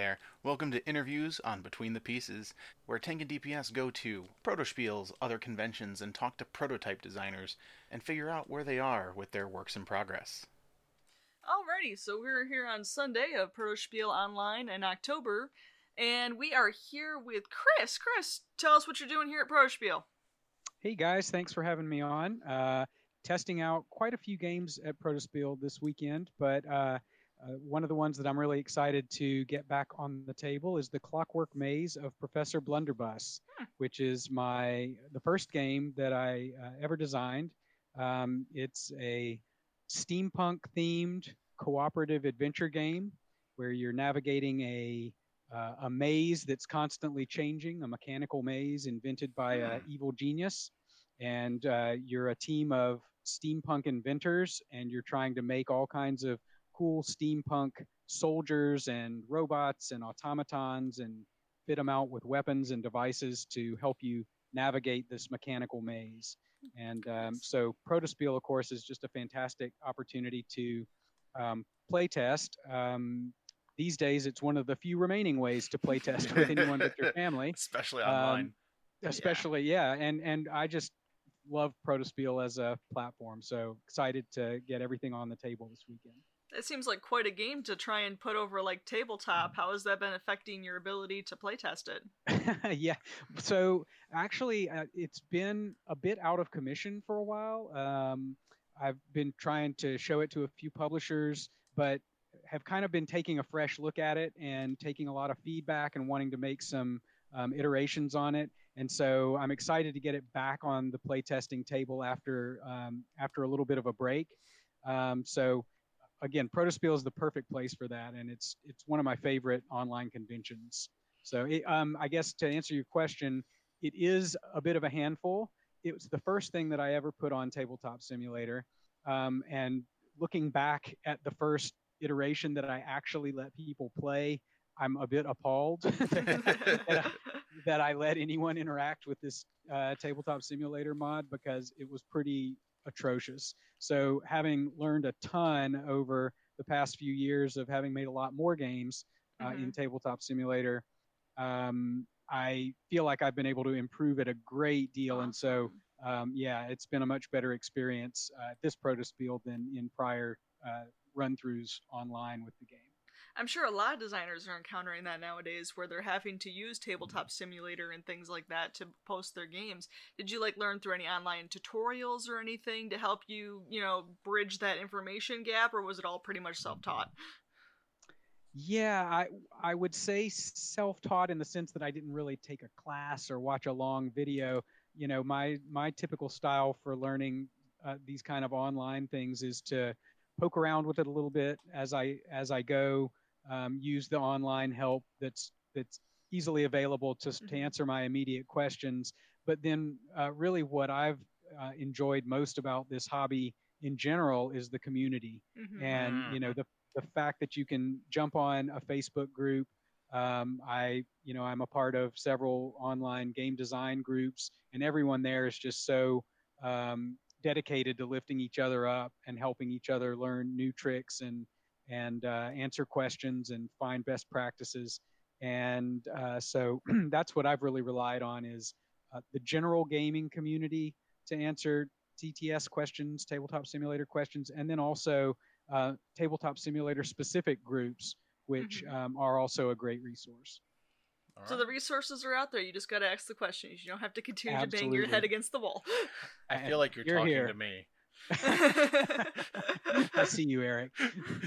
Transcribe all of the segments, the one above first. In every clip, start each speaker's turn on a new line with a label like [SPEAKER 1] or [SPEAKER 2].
[SPEAKER 1] there. Welcome to interviews on Between the Pieces, where Tank and DPS go to protospiels, other conventions, and talk to prototype designers and figure out where they are with their works in progress.
[SPEAKER 2] Alrighty, so we're here on Sunday of Protospiel Online in October, and we are here with Chris. Chris, tell us what you're doing here at Protospiel.
[SPEAKER 3] Hey guys, thanks for having me on. Uh, testing out quite a few games at Protospiel this weekend, but uh, uh, one of the ones that I'm really excited to get back on the table is the Clockwork Maze of Professor Blunderbuss, hmm. which is my the first game that I uh, ever designed. Um, it's a steampunk themed cooperative adventure game where you're navigating a uh, a maze that's constantly changing, a mechanical maze invented by an hmm. evil genius, and uh, you're a team of steampunk inventors, and you're trying to make all kinds of cool steampunk soldiers and robots and automatons and fit them out with weapons and devices to help you navigate this mechanical maze. And um, so Protospiel, of course, is just a fantastic opportunity to um, play test. Um, these days, it's one of the few remaining ways to play test with anyone but your family,
[SPEAKER 1] especially online. Um,
[SPEAKER 3] especially, yeah. yeah. And and I just love Protospiel as a platform. So excited to get everything on the table this weekend.
[SPEAKER 2] It seems like quite a game to try and put over like tabletop. How has that been affecting your ability to playtest
[SPEAKER 3] it? yeah. So actually, uh, it's been a bit out of commission for a while. Um, I've been trying to show it to a few publishers, but have kind of been taking a fresh look at it and taking a lot of feedback and wanting to make some um, iterations on it. And so I'm excited to get it back on the playtesting table after um, after a little bit of a break. Um, so again, Protospiel is the perfect place for that, and it's it's one of my favorite online conventions. So it, um, I guess to answer your question, it is a bit of a handful. It was the first thing that I ever put on Tabletop Simulator, um, and looking back at the first iteration that I actually let people play, I'm a bit appalled that, I, that, I, let anyone interact with this uh, Tabletop Simulator mod because it was pretty atrocious. So, having learned a ton over the past few years of having made a lot more games uh, mm-hmm. in Tabletop Simulator, um, I feel like I've been able to improve it a great deal. And so, um, yeah, it's been a much better experience uh, at this Protospiel than in prior uh, run throughs online with the game.
[SPEAKER 2] I'm sure a lot of designers are encountering that nowadays where they're having to use tabletop simulator and things like that to post their games. Did you like learn through any online tutorials or anything to help you, you know, bridge that information gap or was it all pretty much self-taught?
[SPEAKER 3] Yeah, I I would say self-taught in the sense that I didn't really take a class or watch a long video. You know, my my typical style for learning uh, these kind of online things is to poke around with it a little bit as I as I go um, use the online help that's that's easily available to, mm-hmm. to answer my immediate questions. But then, uh, really, what I've uh, enjoyed most about this hobby in general is the community, mm-hmm. and you know the the fact that you can jump on a Facebook group. Um, I, you know, I'm a part of several online game design groups, and everyone there is just so um, dedicated to lifting each other up and helping each other learn new tricks and and uh, answer questions and find best practices. And uh, so that's what I've really relied on is uh, the general gaming community to answer TTS questions, tabletop simulator questions, and then also uh, tabletop simulator specific groups, which mm-hmm. um, are also a great resource.
[SPEAKER 2] So the resources are out there. You just got to ask the questions. You don't have to continue Absolutely. to bang your head against the wall.
[SPEAKER 1] I feel like you're, you're talking here. to me.
[SPEAKER 3] I see you, Eric.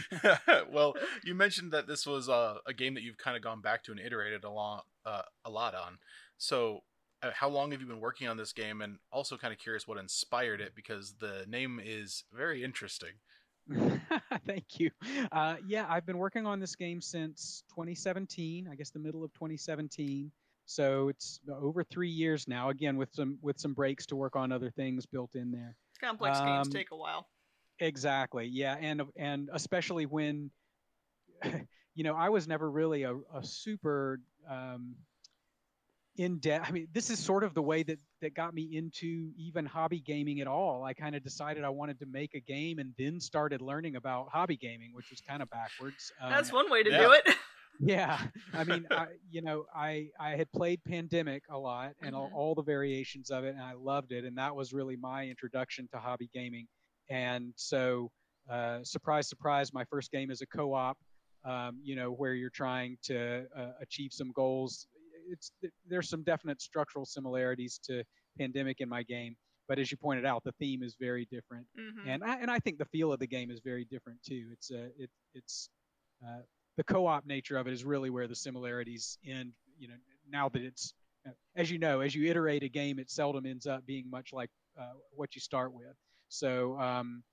[SPEAKER 1] well, you mentioned that this was uh, a game that you've kind of gone back to and iterated a lot, uh, a lot on. So, uh, how long have you been working on this game? And also, kind of curious what inspired it because the name is very interesting.
[SPEAKER 3] Thank you. Uh, yeah, I've been working on this game since 2017. I guess the middle of 2017. So it's over three years now. Again, with some with some breaks to work on other things built in there.
[SPEAKER 2] Complex um, games take a while.
[SPEAKER 3] Exactly. Yeah, and and especially when, you know, I was never really a, a super um, in depth. I mean, this is sort of the way that that got me into even hobby gaming at all. I kind of decided I wanted to make a game and then started learning about hobby gaming, which was kind of backwards.
[SPEAKER 2] Um, That's one way to yeah. do it.
[SPEAKER 3] yeah i mean I, you know i i had played pandemic a lot and all,
[SPEAKER 2] Mhm.
[SPEAKER 3] all the variations of it and i loved it and that was really my introduction to hobby gaming and so uh, surprise surprise my first game is a co-op um, you know where you're trying to uh, achieve some goals it's there's some definite structural similarities to pandemic in my game but as you pointed out the theme is very different
[SPEAKER 2] Mhm.
[SPEAKER 3] and I, and I think the feel of the game is very different too. It's uh, it it's uh, the co-op nature of it is really where the similarities end. You know, now that it's as you know, as you iterate a game, it seldom ends up being much like uh, what you start with. So, um,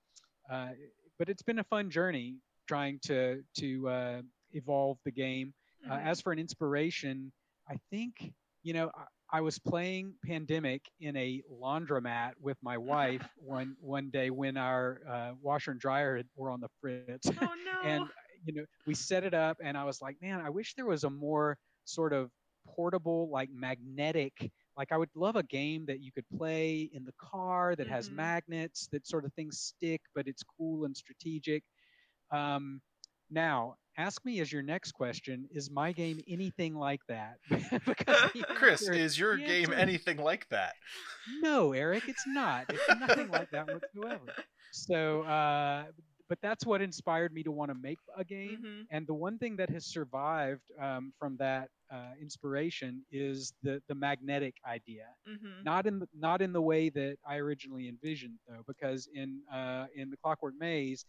[SPEAKER 3] uh, but it's been a fun journey trying to to uh, evolve the game. Uh,
[SPEAKER 2] Mhm.
[SPEAKER 3] as for an inspiration, I think you know I, I was playing Pandemic in a laundromat with my wife one one day when our uh, washer and dryer were on the fritz,
[SPEAKER 2] oh no.
[SPEAKER 3] and you know we set it up, and I was like, man, I wish there was a more sort of portable, like magnetic. Like I would love a game that you could play in the car that has
[SPEAKER 2] Mhm.
[SPEAKER 3] magnets that sort of things stick, but it's cool and strategic. Um, now, ask me as your next question: Is my game anything like that? Because
[SPEAKER 1] Chris,
[SPEAKER 3] answer-
[SPEAKER 1] is your game anything like that?
[SPEAKER 3] No, Eric, it's not. It's nothing like that whatsoever. So, uh, but that's what inspired me to want to make a game.
[SPEAKER 2] Mhm.
[SPEAKER 3] And the one thing that has survived um, from that uh, inspiration is the the magnetic idea.
[SPEAKER 2] Mhm.
[SPEAKER 3] Not in the, not in the way that I originally envisioned, though, because in uh, in the Clockwork Maze,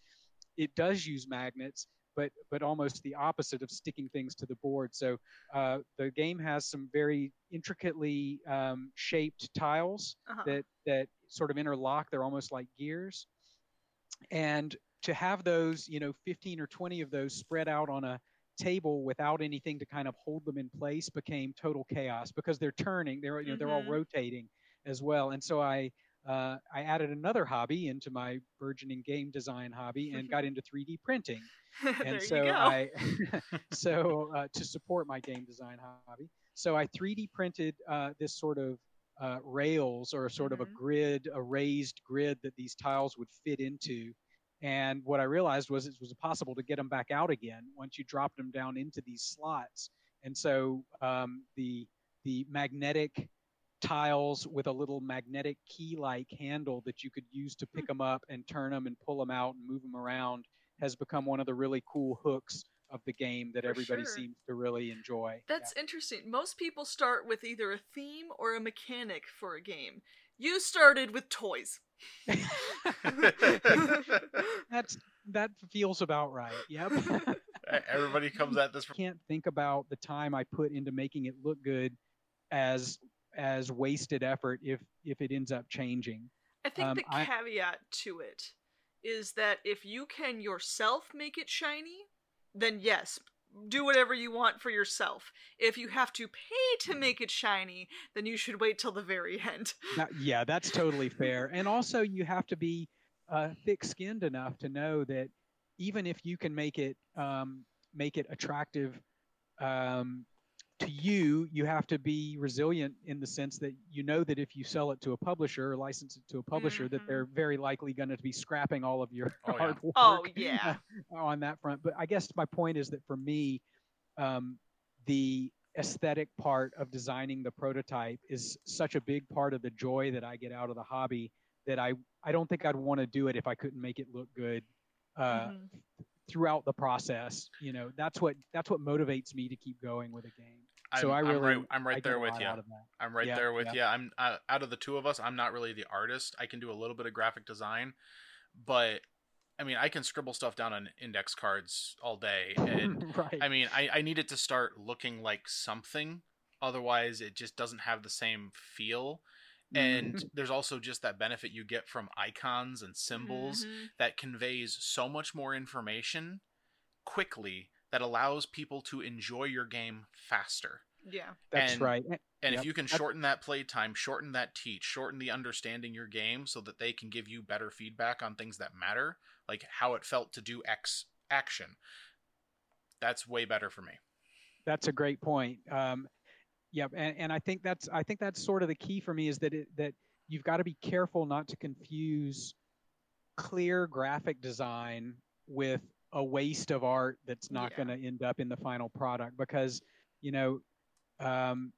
[SPEAKER 3] it does use magnets, but but almost the opposite of sticking things to the board. So uh, the game has some very intricately um, shaped tiles
[SPEAKER 2] Uh-huh.
[SPEAKER 3] that that sort of interlock. They're almost like gears, and to have those, you know, 15 or 20 of those spread out on a table without anything to kind of hold them in place became total chaos because they're turning. They're you know they're all
[SPEAKER 2] Mhm.
[SPEAKER 3] rotating as well, and so I. Uh, I added another hobby into my burgeoning game design hobby and got into 3D printing and so. I, so uh, to support my game design hobby, so I 3D printed uh, this sort of uh, rails or sort of a
[SPEAKER 2] Mhm.
[SPEAKER 3] grid, a raised grid that these tiles would fit into. And what I realized was it was possible to get them back out again once you dropped them down into these slots. And so um, the the magnetic tiles with a little magnetic key-like handle that you could use to pick them up and turn them and pull them out and move them around has become one of the really cool hooks of the game that
[SPEAKER 2] For
[SPEAKER 3] everybody
[SPEAKER 2] sure.
[SPEAKER 3] seems to really enjoy.
[SPEAKER 2] That's interesting. Most people start with either a theme or a mechanic for a game. You started with toys.
[SPEAKER 3] Yeah. That's that feels about right. Yep.
[SPEAKER 1] Everybody comes at this from
[SPEAKER 3] can't think about the time I put into making it look good as as wasted effort if if it ends up changing.
[SPEAKER 2] I think
[SPEAKER 3] Um,
[SPEAKER 2] the
[SPEAKER 3] I-
[SPEAKER 2] caveat to it is that if you can yourself make it shiny, then yes, do whatever you want for yourself. If you have to pay to make it shiny, then you should wait till the very end.
[SPEAKER 3] That- yeah, that's totally fair. And also, you have to be uh, thick-skinned enough to know that even if you can make it um, make it attractive um, to you, you have to be resilient in the sense that you know that if you sell it to a publisher or license it to a publisher, that
[SPEAKER 2] Mhm.
[SPEAKER 3] they're very likely going to be scrapping all of your
[SPEAKER 1] Oh, yeah.
[SPEAKER 3] hard work.
[SPEAKER 2] Oh, yeah.
[SPEAKER 3] on that front. But I guess my point is that for me, um, the aesthetic part of designing the prototype is such a big part of the joy that I get out of the hobby that I I don't think I'd want to do it if I couldn't make it look good uh,
[SPEAKER 2] Mhm.
[SPEAKER 3] Throughout the process. You know, that's what that's what motivates me to keep going with a game. So
[SPEAKER 1] I'm,
[SPEAKER 3] I
[SPEAKER 1] I'm
[SPEAKER 3] really
[SPEAKER 1] right, I'm right there with you.
[SPEAKER 3] out of that.
[SPEAKER 1] I'm right
[SPEAKER 3] Yeah,
[SPEAKER 1] there with
[SPEAKER 3] yeah.
[SPEAKER 1] you. I'm uh, out of the two of us. I'm not really the artist. I can do a little bit of graphic design, but I mean, I can scribble stuff down on index cards all day, and
[SPEAKER 3] right.
[SPEAKER 1] I mean, I, I need it to start looking like something. Otherwise, it just doesn't have the same feel. And
[SPEAKER 3] Mm-hmm.
[SPEAKER 1] there's also just that benefit you get from icons and symbols
[SPEAKER 2] Mhm.
[SPEAKER 1] that conveys so much more information quickly that allows people to enjoy your game faster.
[SPEAKER 2] Yeah.
[SPEAKER 3] that's
[SPEAKER 1] and-
[SPEAKER 3] right.
[SPEAKER 1] And
[SPEAKER 3] Yep,
[SPEAKER 1] if you can shorten that play time shorten that teach, shorten the understanding your game so that they can give you better feedback on things that matter, like how it felt to do X action, that's way better for me.
[SPEAKER 3] That's a great point. Um, yep, and, and I think that's I think that's sort of the key for me is that it, that you've got to be careful not to confuse clear graphic design with a waste of art that's not
[SPEAKER 2] Yeah.
[SPEAKER 3] going to end up in the final product because you know um,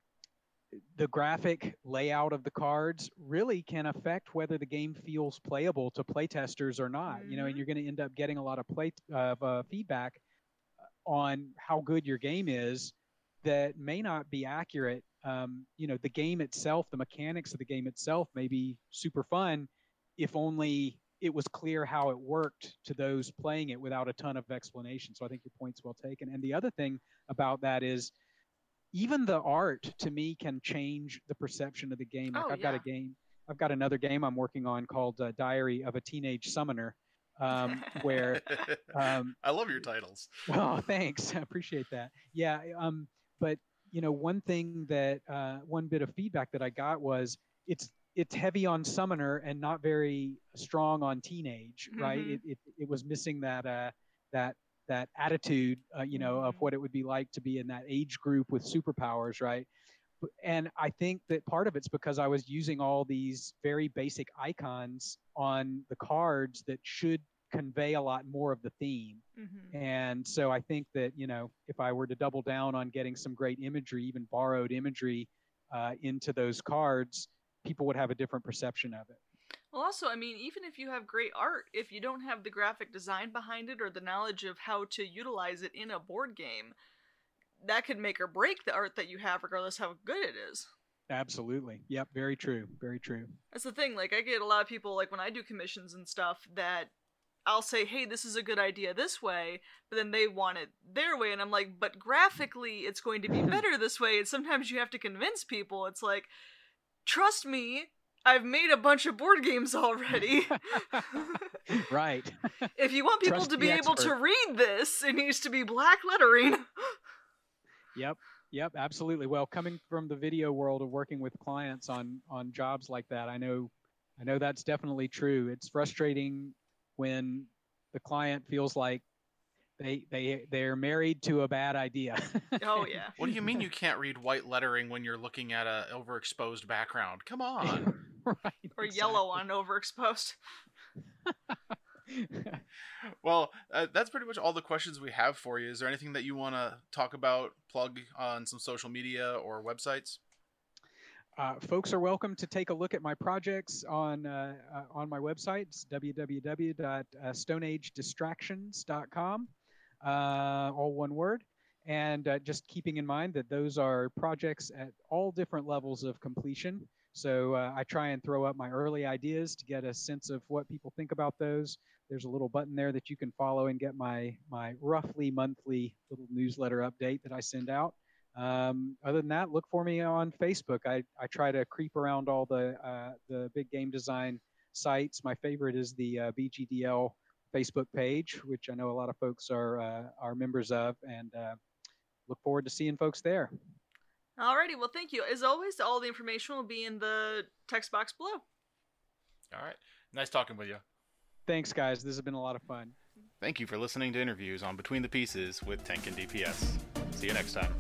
[SPEAKER 3] the graphic layout of the cards really can affect whether the game feels playable to playtesters or not. You know, and
[SPEAKER 2] Mhm.
[SPEAKER 3] you're going to end up getting a lot of play of uh, feedback on how good your game is that may not be accurate. Um, you know, the game itself, the mechanics of the game itself may be super fun if only it was clear how it worked to those playing it without a ton of explanation. So I think your point's well taken. And the other thing about that is even the art to me can change the perception of the game. Like
[SPEAKER 2] Oh,
[SPEAKER 3] I've got a game, I've got another game I'm working on called uh, Diary of a Teenage Summoner, um, where um,
[SPEAKER 1] I love your titles.
[SPEAKER 3] Oh, thanks. I appreciate that. Yeah. Um, but you know, one thing that uh, one bit of feedback that I got was it's it's heavy on summoner and not very strong on teenage, right?
[SPEAKER 2] Mhm.
[SPEAKER 3] It, it it was missing that uh, that that attitude, uh, you know, of
[SPEAKER 2] Mhm.
[SPEAKER 3] what it would be like to be in that age group with superpowers, right? And I think that part of it's because I was using all these very basic icons on the cards that should convey a lot more of the theme.
[SPEAKER 2] Mhm.
[SPEAKER 3] And so I think that, you know, if I were to double down on getting some great imagery, even borrowed imagery uh, into those cards, people would have a different perception of it.
[SPEAKER 2] Well, also, I mean, even if you have great art, if you don't have the graphic design behind it or the knowledge of how to utilize it in a board game, that could make or break the art that you have, regardless how good it is.
[SPEAKER 3] Absolutely. Yep. Very true. Very true.
[SPEAKER 2] That's the thing. Like, I get a lot of people, like, when I do commissions and stuff, that I'll say, hey, this is a good idea this way, but then they want it their way. And I'm like, but graphically, it's going to be better this way. And sometimes you have to convince people. It's like, trust me, I've made a bunch of board games already.
[SPEAKER 3] right.
[SPEAKER 2] if you want people
[SPEAKER 3] Trust
[SPEAKER 2] to be able to read this, it needs to be black lettering.
[SPEAKER 3] Yep. Yep. Absolutely. Well, coming from the video world of working with clients on on jobs like that, I know I know that's definitely true. It's frustrating when the client feels like they they they're married to a bad idea.
[SPEAKER 2] oh, yeah.
[SPEAKER 1] What do you mean you can't read white lettering when you're looking at a overexposed background? Come on.
[SPEAKER 3] right.
[SPEAKER 2] Or yellow on overexposed.
[SPEAKER 1] Well, uh, that's pretty much all the questions we have for you. Is there anything that you want to talk about, plug on some social media or websites?
[SPEAKER 3] Uh, folks are welcome to take a look at my projects on uh, uh, on my website. Www.stoneagedistractions.com, uh, all one word. And uh, just keeping in mind that those are projects at all different levels of completion. So uh, I try and throw up my early ideas to get a sense of what people think about those. There's a little button there that you can follow and get my my roughly monthly little newsletter update that I send out. Um, other than that, look for me on Facebook. I, I try to creep around all the uh, the big game design sites. My favorite is the uh, BGDL Facebook page, which I know a lot of folks are uh, are members of, and uh, look forward to seeing folks there.
[SPEAKER 2] Alrighty, well, thank you. As always, all the information will be in the text box below.
[SPEAKER 1] All right. Nice talking with you.
[SPEAKER 3] Thanks, guys. This has been a lot of fun.
[SPEAKER 1] Thank you for listening to interviews on Between the Pieces with Tank and DPS. See you next time.